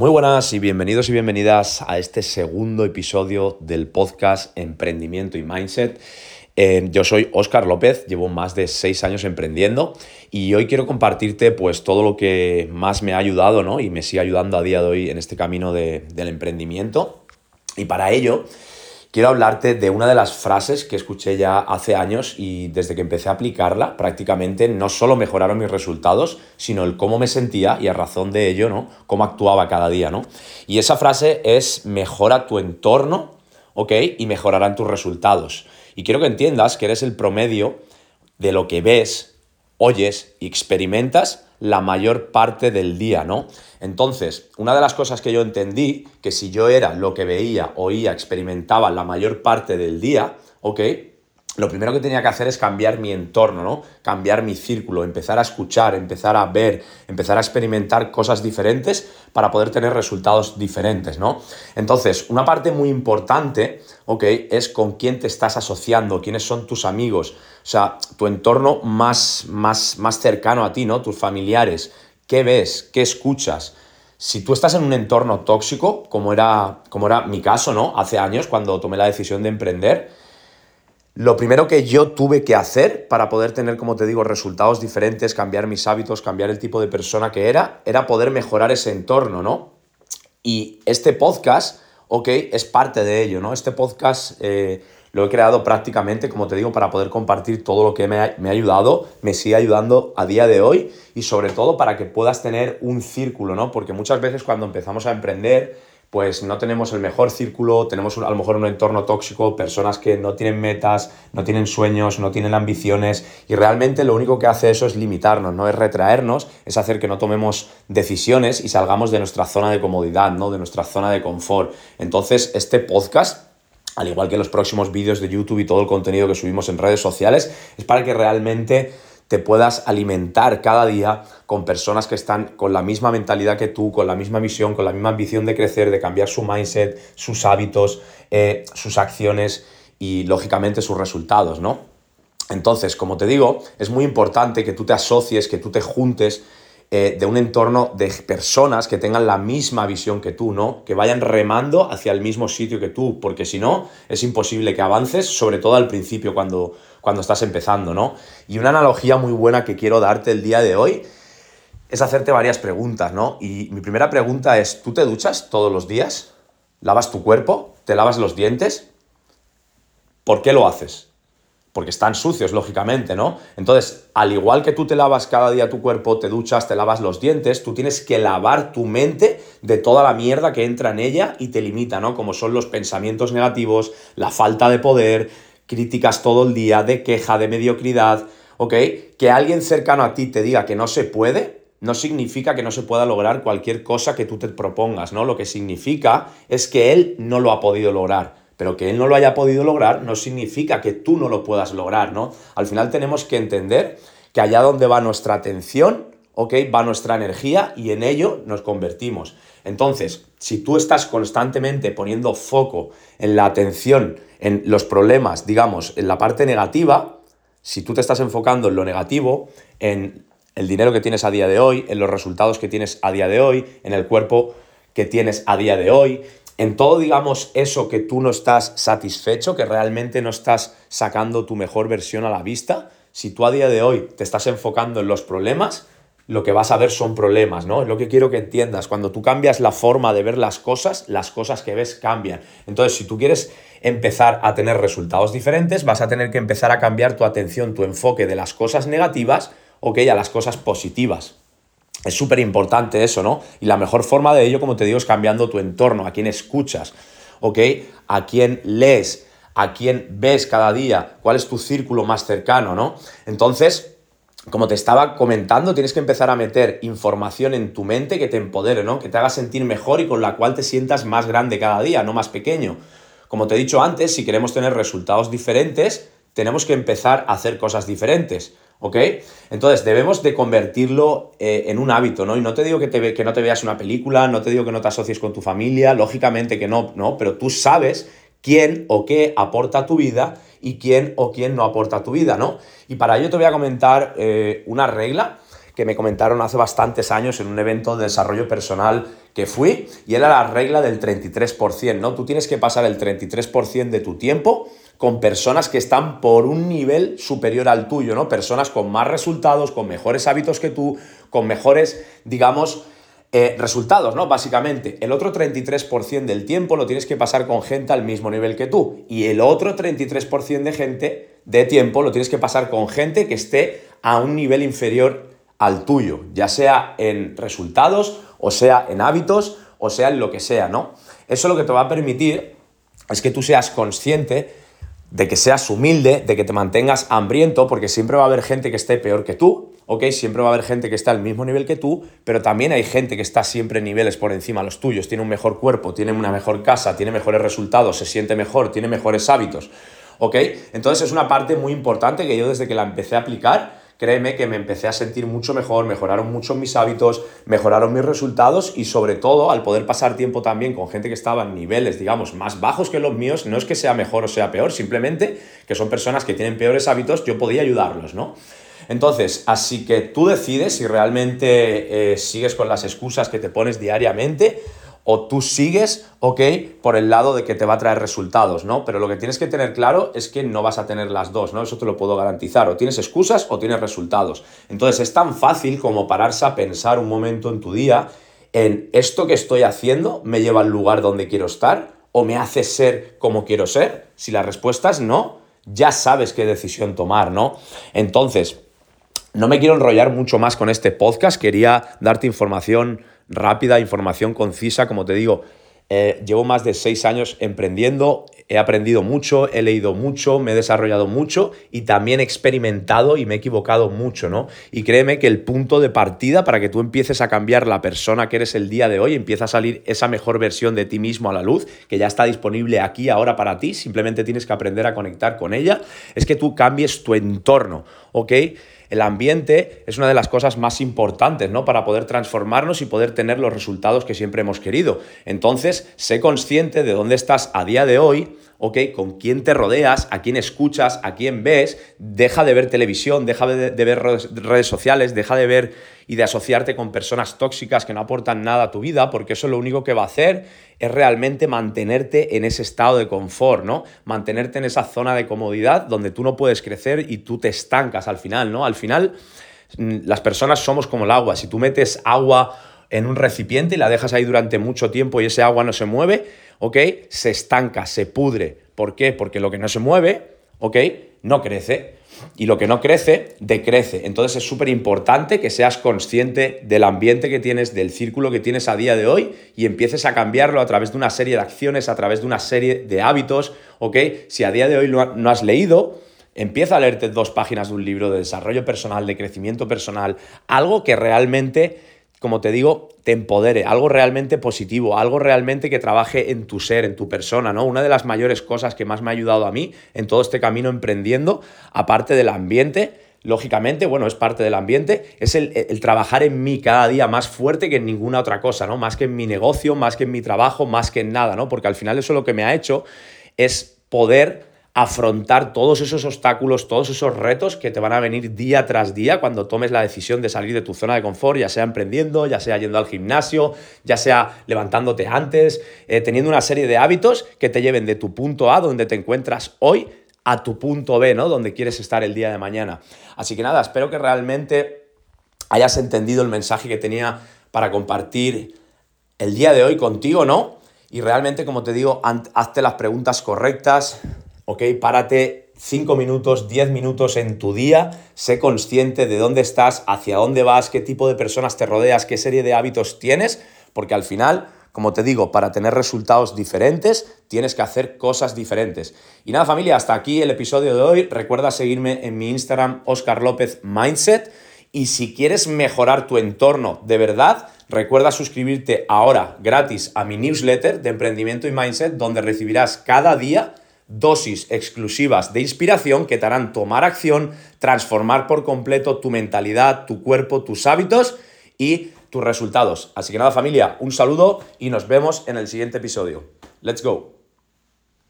Muy buenas y bienvenidos y bienvenidas a este segundo episodio del podcast Emprendimiento y Mindset. Eh, yo soy Óscar López, llevo más de seis años emprendiendo y hoy quiero compartirte pues todo lo que más me ha ayudado ¿no? y me sigue ayudando a día de hoy en este camino del emprendimiento. Y para ello quiero hablarte de una de las frases que escuché ya hace años y desde que empecé a aplicarla prácticamente no solo mejoraron mis resultados, sino el cómo me sentía y a razón de ello, ¿no? Cómo actuaba cada día, ¿no? Y esa frase es mejora tu entorno, ¿ok? Y mejorarán tus resultados. Y quiero que entiendas que eres el promedio de lo que ves, oyes y experimentas la mayor parte del día, ¿no? Entonces, una de las cosas que yo entendí, que si yo era lo que veía, oía, experimentaba la mayor parte del día, ¿ok? Lo primero que tenía que hacer es cambiar mi entorno, ¿no? Cambiar mi círculo, empezar a escuchar, empezar a ver, empezar a experimentar cosas diferentes para poder tener resultados diferentes, ¿no? Entonces, una parte muy importante, ¿ok? Es con quién te estás asociando, quiénes son tus amigos, o sea, tu entorno más, más, más cercano a ti, ¿no? Tus familiares, qué ves, qué escuchas. Si tú estás en un entorno tóxico, como era, como era mi caso, ¿no? Hace años, cuando tomé la decisión de emprender, lo primero que yo tuve que hacer para poder tener, como te digo, resultados diferentes, cambiar mis hábitos, cambiar el tipo de persona que era, era poder mejorar ese entorno, ¿no? Y este podcast, ok, es parte de ello, ¿no? Este podcast eh, lo he creado prácticamente, como te digo, para poder compartir todo lo que me ha, me ha, ayudado, me sigue ayudando a día de hoy y sobre todo para que puedas tener un círculo, ¿no? Porque muchas veces cuando empezamos a emprender, pues no tenemos el mejor círculo, tenemos a lo mejor un entorno tóxico, personas que no tienen metas, no tienen sueños, no tienen ambiciones y realmente lo único que hace eso es limitarnos, no es retraernos, es hacer que no tomemos decisiones y salgamos de nuestra zona de comodidad, ¿no? de nuestra zona de confort. Entonces, este podcast al igual que los próximos vídeos de YouTube y todo el contenido que subimos en redes sociales, es para que realmente te puedas alimentar cada día con personas que están con la misma mentalidad que tú, con la misma visión, con la misma ambición de crecer, de cambiar su mindset, sus hábitos, eh, sus acciones y lógicamente sus resultados, ¿no? Entonces, como te digo, es muy importante que tú te asocies, que tú te juntes eh, de un entorno de personas que tengan la misma visión que tú, ¿no? Que vayan remando hacia el mismo sitio que tú, porque si no, es imposible que avances, sobre todo al principio, cuando, cuando estás empezando, ¿no? Y una analogía muy buena que quiero darte el día de hoy es hacerte varias preguntas, ¿no? Y mi primera pregunta es, ¿tú te duchas todos los días? ¿Lavas tu cuerpo? ¿Te lavas los dientes? ¿Por qué lo haces? Porque están sucios, lógicamente, ¿no? Entonces, al igual que tú te lavas cada día tu cuerpo, te duchas, te lavas los dientes, tú tienes que lavar tu mente de toda la mierda que entra en ella y te limita, ¿no? Como son los pensamientos negativos, la falta de poder, críticas todo el día, de queja, de mediocridad, ¿ok? Que alguien cercano a ti te diga que no se puede, no significa que no se pueda lograr cualquier cosa que tú te propongas, ¿no? Lo que significa es que él no lo ha podido lograr pero que él no lo haya podido lograr no significa que tú no lo puedas lograr, ¿no? Al final tenemos que entender que allá donde va nuestra atención, ¿ok? Va nuestra energía y en ello nos convertimos. Entonces, si tú estás constantemente poniendo foco en la atención, en los problemas, digamos, en la parte negativa, si tú te estás enfocando en lo negativo, en el dinero que tienes a día de hoy, en los resultados que tienes a día de hoy, en el cuerpo que tienes a día de hoy, en todo, digamos, eso que tú no estás satisfecho, que realmente no estás sacando tu mejor versión a la vista, si tú a día de hoy te estás enfocando en los problemas, lo que vas a ver son problemas, ¿no? Es lo que quiero que entiendas. Cuando tú cambias la forma de ver las cosas, las cosas que ves cambian. Entonces, si tú quieres empezar a tener resultados diferentes, vas a tener que empezar a cambiar tu atención, tu enfoque de las cosas negativas, ok, a las cosas positivas. Es súper importante eso, ¿no? Y la mejor forma de ello, como te digo, es cambiando tu entorno, a quién escuchas, ¿ok? A quién lees, a quién ves cada día, cuál es tu círculo más cercano, ¿no? Entonces, como te estaba comentando, tienes que empezar a meter información en tu mente que te empodere, ¿no? Que te haga sentir mejor y con la cual te sientas más grande cada día, no más pequeño. Como te he dicho antes, si queremos tener resultados diferentes, tenemos que empezar a hacer cosas diferentes. ¿Ok? Entonces debemos de convertirlo eh, en un hábito, ¿no? Y no te digo que, te, que no te veas una película, no te digo que no te asocies con tu familia, lógicamente que no, ¿no? Pero tú sabes quién o qué aporta a tu vida y quién o quién no aporta a tu vida, ¿no? Y para ello te voy a comentar eh, una regla que me comentaron hace bastantes años en un evento de desarrollo personal que fui y era la regla del 33%, ¿no? Tú tienes que pasar el 33% de tu tiempo con personas que están por un nivel superior al tuyo, ¿no? Personas con más resultados, con mejores hábitos que tú, con mejores, digamos, eh, resultados, ¿no? Básicamente, el otro 33% del tiempo lo tienes que pasar con gente al mismo nivel que tú y el otro 33% de gente de tiempo lo tienes que pasar con gente que esté a un nivel inferior al tuyo, ya sea en resultados, o sea en hábitos, o sea en lo que sea, ¿no? Eso lo que te va a permitir es que tú seas consciente de que seas humilde, de que te mantengas hambriento, porque siempre va a haber gente que esté peor que tú, ¿ok? Siempre va a haber gente que está al mismo nivel que tú, pero también hay gente que está siempre niveles por encima de los tuyos, tiene un mejor cuerpo, tiene una mejor casa, tiene mejores resultados, se siente mejor, tiene mejores hábitos, ¿ok? Entonces es una parte muy importante que yo desde que la empecé a aplicar, créeme que me empecé a sentir mucho mejor, mejoraron mucho mis hábitos, mejoraron mis resultados y sobre todo al poder pasar tiempo también con gente que estaba en niveles, digamos, más bajos que los míos, no es que sea mejor o sea peor, simplemente que son personas que tienen peores hábitos, yo podía ayudarlos, ¿no? Entonces, así que tú decides si realmente eh, sigues con las excusas que te pones diariamente o tú sigues, ok, por el lado de que te va a traer resultados, ¿no? Pero lo que tienes que tener claro es que no vas a tener las dos, ¿no? Eso te lo puedo garantizar. O tienes excusas o tienes resultados. Entonces es tan fácil como pararse a pensar un momento en tu día en esto que estoy haciendo me lleva al lugar donde quiero estar o me hace ser como quiero ser. Si la respuesta es no, ya sabes qué decisión tomar, ¿no? Entonces, no me quiero enrollar mucho más con este podcast, quería darte información rápida, información concisa, como te digo, eh, llevo más de seis años emprendiendo, he aprendido mucho, he leído mucho, me he desarrollado mucho y también he experimentado y me he equivocado mucho, ¿no? Y créeme que el punto de partida para que tú empieces a cambiar la persona que eres el día de hoy, empieza a salir esa mejor versión de ti mismo a la luz, que ya está disponible aquí ahora para ti, simplemente tienes que aprender a conectar con ella, es que tú cambies tu entorno, ¿ok? El ambiente es una de las cosas más importantes, ¿no? Para poder transformarnos y poder tener los resultados que siempre hemos querido. Entonces, sé consciente de dónde estás a día de hoy, Con quién te rodeas, a quién escuchas, a quién ves, deja de ver televisión, deja de, de ver redes sociales, deja de ver y de asociarte con personas tóxicas que no aportan nada a tu vida, porque eso lo único que va a hacer es realmente mantenerte en ese estado de confort, ¿no? Mantenerte en esa zona de comodidad donde tú no puedes crecer y tú te estancas al final, ¿no? Al final, mm, las personas somos como el agua. Si tú metes agua en un recipiente y la dejas ahí durante mucho tiempo y ese agua no se mueve, ¿ok? Se estanca, se pudre. ¿Por qué? Porque lo que no se mueve, ¿ok? No crece y lo que no crece, decrece. Entonces es súper importante que seas consciente del ambiente que tienes, del círculo que tienes a día de hoy y empieces a cambiarlo a través de una serie de acciones, a través de una serie de hábitos, ¿ok? Si a día de hoy no has leído, empieza a leerte dos páginas de un libro de desarrollo personal, de crecimiento personal, algo que realmente como te digo, te empodere, algo realmente positivo, algo realmente que trabaje en tu ser, en tu persona, ¿no? Una de las mayores cosas que más me ha ayudado a mí en todo este camino emprendiendo, aparte del ambiente, lógicamente, bueno, es parte del ambiente, es el, el, trabajar en mí cada día más fuerte que en ninguna otra cosa, ¿no? Más que en mi negocio, más que en mi trabajo, más que en nada, ¿no? Porque al final eso lo que me ha hecho es poder afrontar todos esos obstáculos, todos esos retos que te van a venir día tras día cuando tomes la decisión de salir de tu zona de confort, ya sea emprendiendo, ya sea yendo al gimnasio, ya sea levantándote antes, eh, teniendo una serie de hábitos que te lleven de tu punto A, donde te encuentras hoy, a tu punto B, ¿no? Donde quieres estar el día de mañana. Así que nada, espero que realmente hayas entendido el mensaje que tenía para compartir el día de hoy contigo, ¿no? Y realmente, como te digo, hazte las preguntas correctas, ¿ok? Párate 5 minutos, 10 minutos en tu día, sé consciente de dónde estás, hacia dónde vas, qué tipo de personas te rodeas, qué serie de hábitos tienes, porque al final, como te digo, para tener resultados diferentes, tienes que hacer cosas diferentes. Y nada familia, hasta aquí el episodio de hoy. Recuerda seguirme en mi Instagram, Oscar López Mindset. Y si quieres mejorar tu entorno de verdad, recuerda suscribirte ahora gratis a mi newsletter de emprendimiento y mindset, donde recibirás cada día dosis exclusivas de inspiración que te harán tomar acción, transformar por completo tu mentalidad, tu cuerpo, tus hábitos y tus resultados. Así que nada familia, un saludo y nos vemos en el siguiente episodio. Let's go.